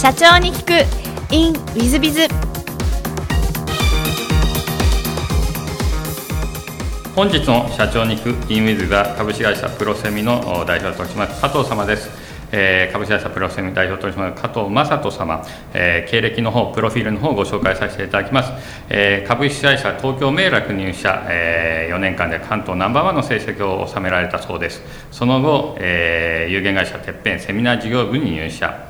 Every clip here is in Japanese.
社長に聞く。In ウィズビズ本日の社長に行く。インウィズが株式会社プロセミの代表取締役加藤様です、えー株式会社プロセミ代表取締役加藤正人様、えー経歴の方プロフィールの方をご紹介させていただきます、えー株式会社東京明楽入社、え4年間で関東ナンバーワンの成績を収められたそうです。その後、えー有限会社てっぺんセミナー事業部に入社。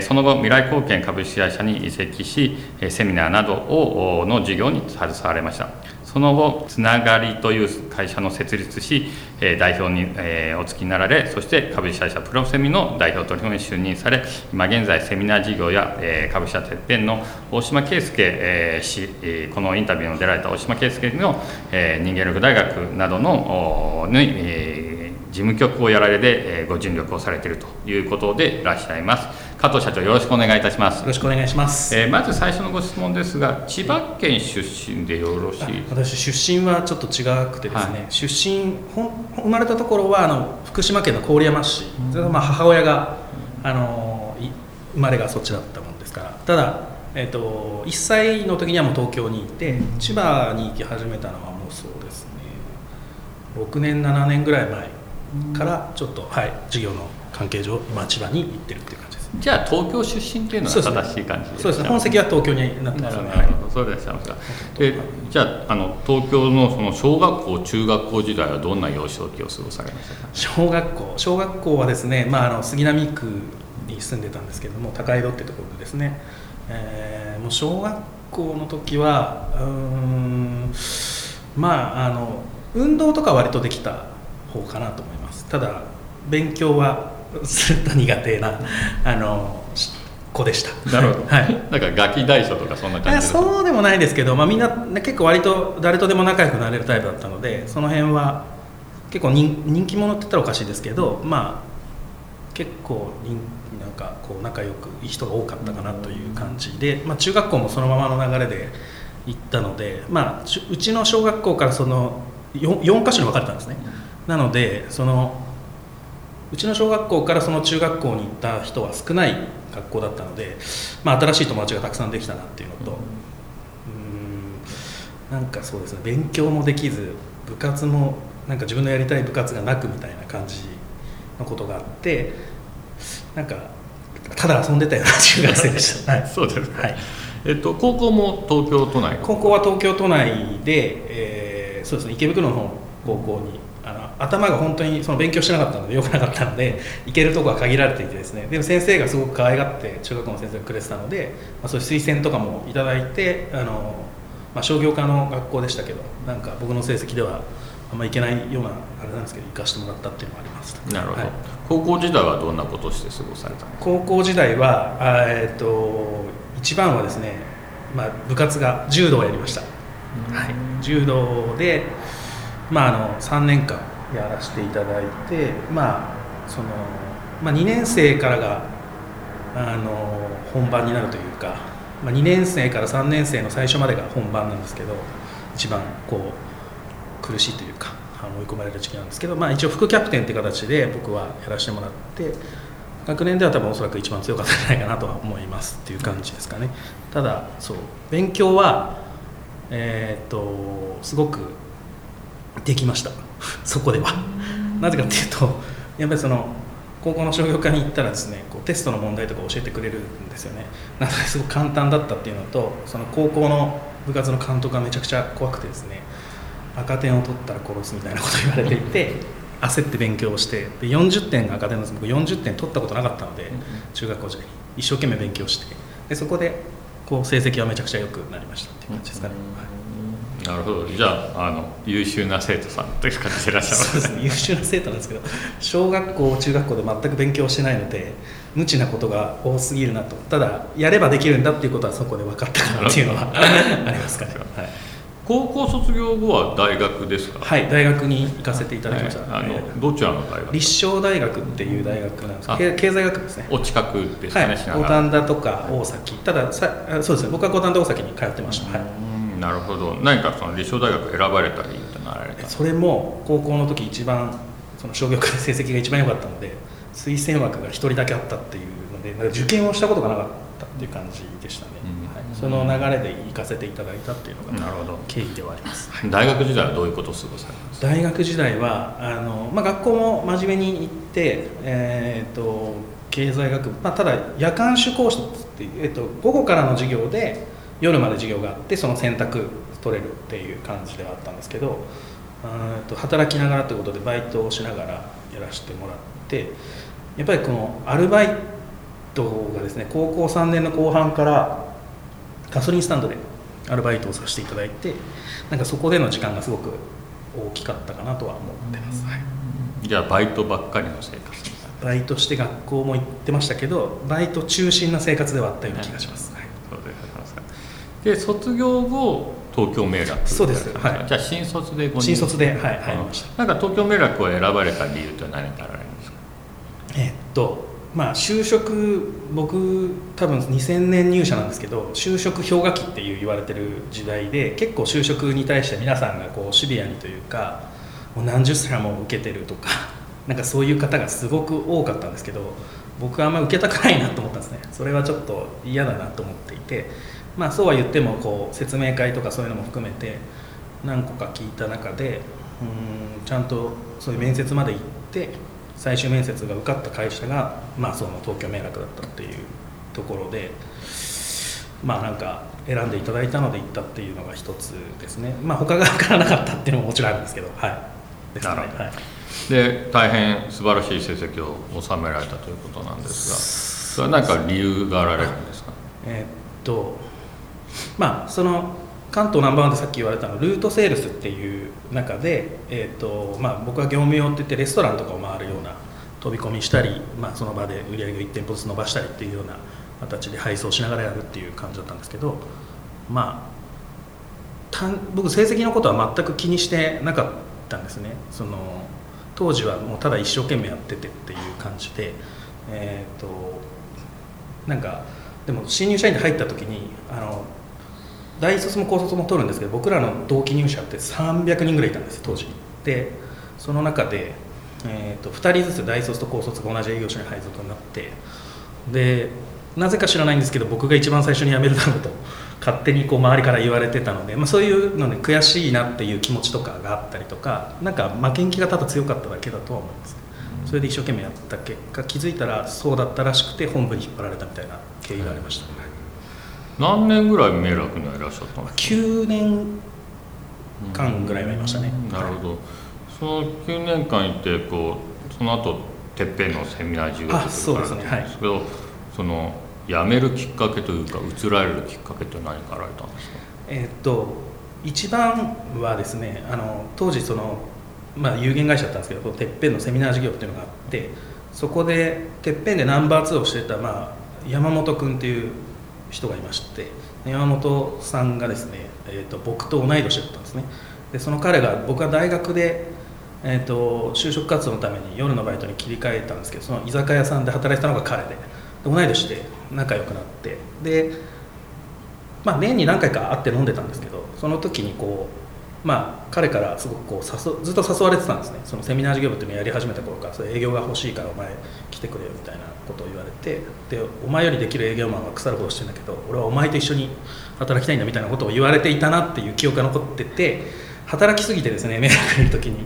その後、未来貢献株式会社に移籍し、セミナーなどをの事業に携われました。その後、つながりという会社の設立し、代表に、お付きになられ、そして株式会社プロセミの代表取締役に就任され、今現在、セミナー事業や、株式会社てっぺんの大島圭介、氏、このインタビューに出られた大島圭介の、人間力大学などのに、事務局をやられで、ご尽力をされているということでいらっしゃいます。加藤社長、よろしくお願いいたします。よ。ろしくお願いします。えーまず最初のご質問ですが、千葉県出身でよろしい？あ私出身はちょっと違くてですね、はい。出身生まれたところはあの福島県の郡山市、それはまあ母親があのい生まれがそっちだったもんですから。ただ、えっと1歳の時にはもう東京にいて千葉に行き始めたのはもうそうですね。6年7年ぐらい前からちょっと、はい、授業の関係上今千葉に行ってるっていう感じゃあ、東京出身というのがそうですね。正しい感じでそうですね。本籍は東京になってます。ねなるほど、そうでいらっしゃいますが、でじゃああの、東京のその小学校、中学校時代はどんな幼少期を過ごされましたか？小学校。小学校はですね、まあ、あの杉並区に住んでたんですけども高井戸ってところでですね、えーもう小学校の時はうーんまああの運動とか割とできた方かなと思います。ただ勉強はすると苦手なあのし子でした。なるほど、はい。なんかガキ大将とかそんない感やじそうでもないですけど、まあ、みんな、ね、結構割と誰とでも仲良くなれるタイプだったのでその辺は結構人人気者って言ったらおかしいですけどまあ結構人なんかこう仲良くいい人が多かったかなという感じで、まあ、中学校もそのままの流れで行ったので、まあ、ちうちの小学校からその 4, 4箇所に分かれたんですね。なのでそのうちの小学校からその中学校に行った人は少ない学校だったので、まあ、新しい友達がたくさんできたなっていうのと、うーんなんかそうですね勉強もできず部活もなんか自分のやりたい部活がなくみたいな感じのことがあってなんかただ遊んでたような中学生でした、はい。そうですか、はい、えっと、高校も東京都内高校は東京都内で、えーそうですね池袋の高校にあの頭が本当にその勉強してなかったのでよくなかったので行けるとこは限られていてですね。でも先生がすごく可愛がって中学校の先生がくれてたので、まあ、そういう推薦とかもいただいてあの、まあ、商業科の学校でしたけどなんか僕の成績ではあんまいけないようなあれなんですけど行かしてもらったっていうのもあります。なるほど、はい。高校時代はどんなことをして過ごされた高校時代はあえっと一番はですね、まあ、部活が柔道をやりました、はい、柔道で、まあ、あの3年間やらせていただいて、まあそのまあ、2年生からがあの本番になるというか、まあ、2年生から3年生の最初までが本番なんですけど一番こう苦しいというか追い込まれる時期なんですけど、まあ、一応副キャプテンっていう形で僕はやらせてもらって学年では多分おそらく一番強かったんじゃないかなとは思いますっていう感じですかね。ただそう勉強はえーっとすごくできました。そこでは。なぜかっていうとやっぱりその高校の商業科に行ったらですねこうテストの問題とか教えてくれるんですよね。なのですごく簡単だったっていうのとその高校の部活の監督がめちゃくちゃ怖くてですね赤点を取ったら殺すみたいなことを言われていて焦って勉強をしてで40点が赤点なんです僕40点取ったことなかったので中学校時代に。一生懸命勉強して。でそこでこう成績はめちゃくちゃ良くなりましたっていう感じですかね、はいなるほど。じゃああの優秀な生徒さんという感じでいらっしゃいまそうですね。優秀な生徒なんですけど小学校中学校で全く勉強してないので無知なことが多すぎるなと。ただやればできるんだっていうことはそこで分かったかなっていうのは ありますかね、はい。高校卒業後は大学ですか？はい、大学に行かせていただきました、はいあえのどちらの大学？ー立正大学っていう大学なんです。あけど経経済学部ですね。お近くですね、はい五反田とか大崎。たださあそうですね。僕は五反田大崎に通ってました、はい。うんなるほど。何かその立正大学選ばれた理由ってなられたそれも高校の時一番その商業科で成績が一番良かったので推薦枠が1人だけあったっていうのでなんか受験をしたことがなかったっていう感じでしたね、うん。はい、その流れで行かせていただいたっていうのがなるほど。経緯ではあります。大学時代はどういうことを過ごされました大学時代はあの、まあ、学校も真面目に行って、えー、と経済学部、まあ、ただ夜間種講師っていう、えー、と午後からの授業で夜まで授業があってその選択取れるっていう感じではあったんですけどと働きながらということでバイトをしながらやらせてもらってやっぱりこのアルバイトがですね高校3年の後半からガソリンスタンドでアルバイトをさせていただいてなんかそこでの時間がすごく大きかったかなとは思ってます、はい。じゃあバイトばっかりの生活。バイトして学校も行ってましたけどバイト中心な生活ではあったような気がします、はいそうでございますかで卒業後東京名楽そうです。はい。じゃあ新卒で5人。新卒で、はい、入りましたなんか東京名楽を選ばれた理由って何かあられるんですか？えっとまあ就職僕多分2000年入社なんですけど就職氷河期っていう言われてる時代で結構就職に対して皆さんがこうシビアにというかもう何十社も受けてるとか なんかそういう方がすごく多かったんですけど僕はあんま受けたくないなと思ったんですね。それはちょっと嫌だなと思っていてまあそうは言ってもこう説明会とかそういうのも含めて何個か聞いた中でうんちゃんとそういう面接まで行って最終面接が受かった会社が、まあ、その東京名楽だったっていうところでまあなんか選んでいただいたので行ったっていうのが一つですね。まあ他が分からなかったっていうのももちろんあるんですけどはい。なるほど。はい。で大変素晴らしい成績を収められたということなんですがそれは何か理由があられるんですか？えーっとまあその関東ナンバーワンでさっき言われたのルートセールスっていう中で、えーとまあ、僕は業務用って言ってレストランとかを回るような飛び込みしたり、まあ、その場で売り上げを1店舗ずつ伸ばしたりっていうような形で配送しながらやるっていう感じだったんですけどまあ僕成績のことは全く気にしてなかったんですね。その当時はもうただ一生懸命やっててっていう感じでえーとなんかでも新入社員で入った時にあの大卒も高卒も取るんですけど僕らの同期入社って300人ぐらいいたんです当時。でその中で、えー、と2人ずつ大卒と高卒が同じ営業所に配属になってでなぜか知らないんですけど僕が一番最初に辞めるだろうと勝手にこう周りから言われてたので、まあ、そういうので悔しいなっていう気持ちとかがあったりとかなんか負けん気がただ強かっただけだとは思います。それで一生懸命やった結果気づいたらそうだったらしくて本部に引っ張られたみたいな経緯がありました、何年ぐらい名楽にはいらっしゃったんですか？9年間ぐらいはいましたね、なるほど。その9年間いてこうその後てっぺんのセミナー授業あそうですねとかあるんですけど、その辞めるきっかけというか移られるきっかけって何かあられたんですか？えーっと一番はですねあの当時その、まあ、有限会社だったんですけどてっぺんのセミナー事業っていうのがあってそこでてっぺんでナンバー2をしてた、まあ、山本君っていう人がいまして山本さんがですね、えー、と僕と同い年だったんですね。でその彼が僕は大学で、えー、と就職活動のために夜のバイトに切り替えたんですけどその居酒屋さんで働いてたのが彼でで同い年で仲良くなってでまあ、年に何回か会って飲んでたんですけどその時にこう、まあ、彼からすごくこう誘ずっと誘われてたんですね。そのセミナー事業部っていうのをやり始めた頃からそれ営業が欲しいからお前来てくれよみたいなことを言われてでお前よりできる営業マンは腐るほどしてんだけど俺はお前と一緒に働きたいんだみたいなことを言われていたなっていう記憶が残ってて働きすぎてですね迷惑にいる時に、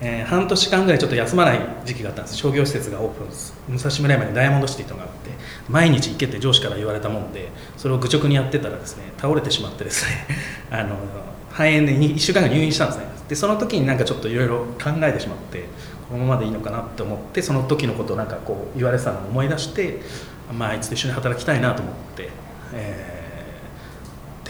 えー半年間ぐらいちょっと休まない時期があったんです。商業施設がオープン武蔵村山にダイヤモンドシティというのがあって毎日行けって上司から言われたもんでそれを愚直にやってたらですね倒れてしまってですね あの肺炎で1週間が入院したんですね。でその時になんかちょっといろいろ考えてしまってこのままでいいのかなって思ってその時のことをなんかこう言われてたのを思い出して、まあ、あいつと一緒に働きたいなと思って、えー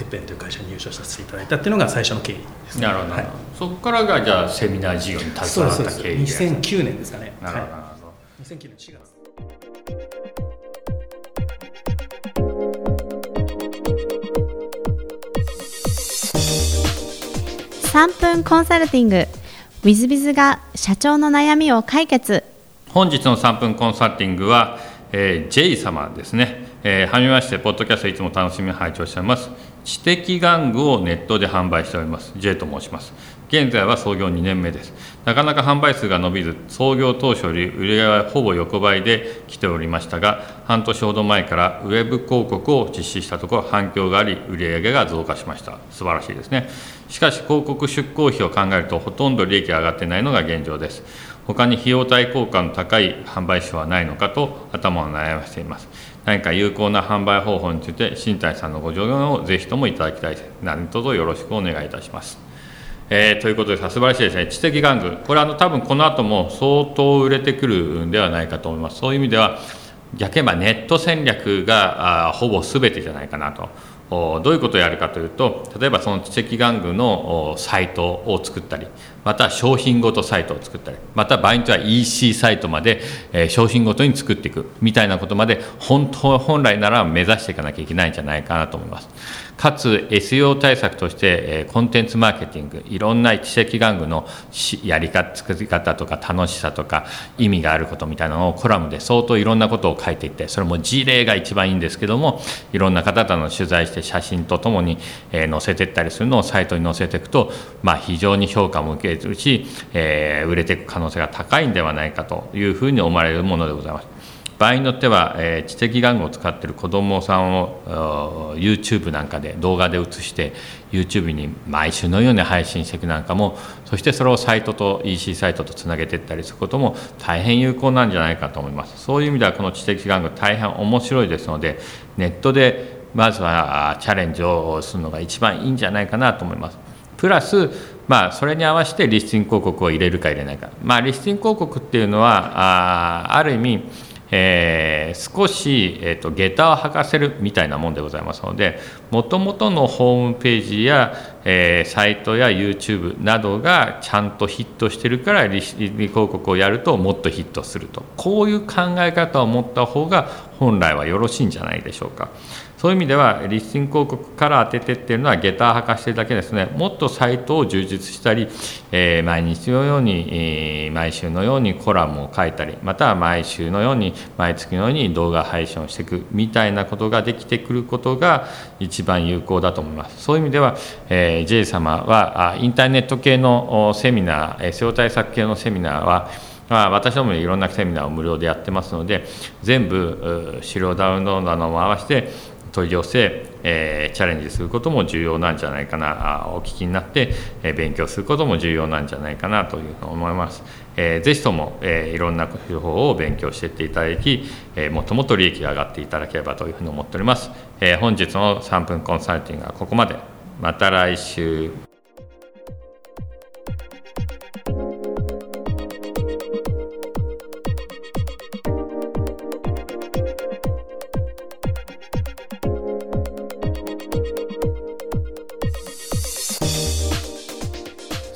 てっぺんという会社に入社させていただいたっていうのが最初の経緯ですね。なるほど、はい。そこからがじゃあセミナー事業に携わですそうですった経緯で2009年ですかね。なるほど、なはい、2009年4月3分コンサルティング。w i z b i z が社長の悩みを解決。本日の3分コンサルティングは、えー、J 様ですね、えー、はじめましてポッドキャストいつも楽しみに拝聴しております。知的玩具をネットで販売しております。J と申します。現在は創業2年目です。なかなか販売数が伸びず創業当初より売り上げはほぼ横ばいで来ておりましたが半年ほど前からウェブ広告を実施したところ反響があり売り上げが増加しました。素晴らしいですね。しかし広告出稿費を考えるとほとんど利益が上がってないのが現状です。他に費用対効果の高い販売手はないのかと頭を悩ませています。何か有効な販売方法について新谷さんのご助言をぜひともいただきたいです。何卒よろしくお願いいたします。えー、ということですが素晴らしいですね、知的玩具、これはあの多分この後も相当売れてくるんではないかと思います、そういう意味では、逆に言えばネット戦略があほぼすべてじゃないかなと。どういうことをやるかというと例えばその知的玩具のサイトを作ったりまた商品ごとサイトを作ったりまた場合によっては EC サイトまで商品ごとに作っていくみたいなことまで本当本来なら目指していかなきゃいけないんじゃないかなと思います。かつ SEO 対策として、コンテンツマーケティングいろんな知的玩具のやり方作り方とか楽しさとか意味があることみたいなのをコラムで相当いろんなことを書いていってそれも事例が一番いいんですけどもいろんな方々の取材して写真とともに、載せていったりするのをサイトに載せていくと、まあ、非常に評価も受けるし、えー、売れていく可能性が高いんではないかというふうに思われるものでございます。場合によっては、え、知的玩具を使っている子どもさんを YouTube なんかで動画で映して YouTube に毎週のように配信していくなんかもそしてそれをサイトと EC サイトとつなげていったりすることも大変有効なんじゃないかと思います。そういう意味ではこの知的玩具大変面白いですのでネットでまずはチャレンジをするのが一番いいんじゃないかなと思います。プラスまあ、それに合わせてリスティング広告を入れるか入れないか、まあ、リスティング広告っていうのはあある意味えー、少し、えーと、下駄を履かせるみたいなもんでございますのでもともとのホームページや、えー、サイトや YouTube などがちゃんとヒットしてるからリ広告をやるともっとヒットするとこういう考え方を持った方が本来はよろしいんじゃないでしょうか。そういう意味では、リスティング広告から当ててっていうのは、下駄履かしてるだけですね、もっとサイトを充実したり、えー、毎日のように、えー、毎週のようにコラムを書いたり、または毎週のように、毎月のように動画配信をしていくみたいなことができてくることが一番有効だと思います。そういう意味では、えー、J 様は、インターネット系のセミナー、SEO 対策系のセミナーは、まあ、私どもいろんなセミナーを無料でやってますので、全部資料ダウンロードなども合わせて、問い寄せ、えー、チャレンジすることも重要なんじゃないかな。お聞きになって、えー、勉強することも重要なんじゃないかなというふうに思います、えー、ぜひとも、えー、いろんな手法を勉強していっていただき、えー、もっともっと利益が上がっていただければというふうに思っております、えー、本日の3分コンサルティングはここまで。また来週。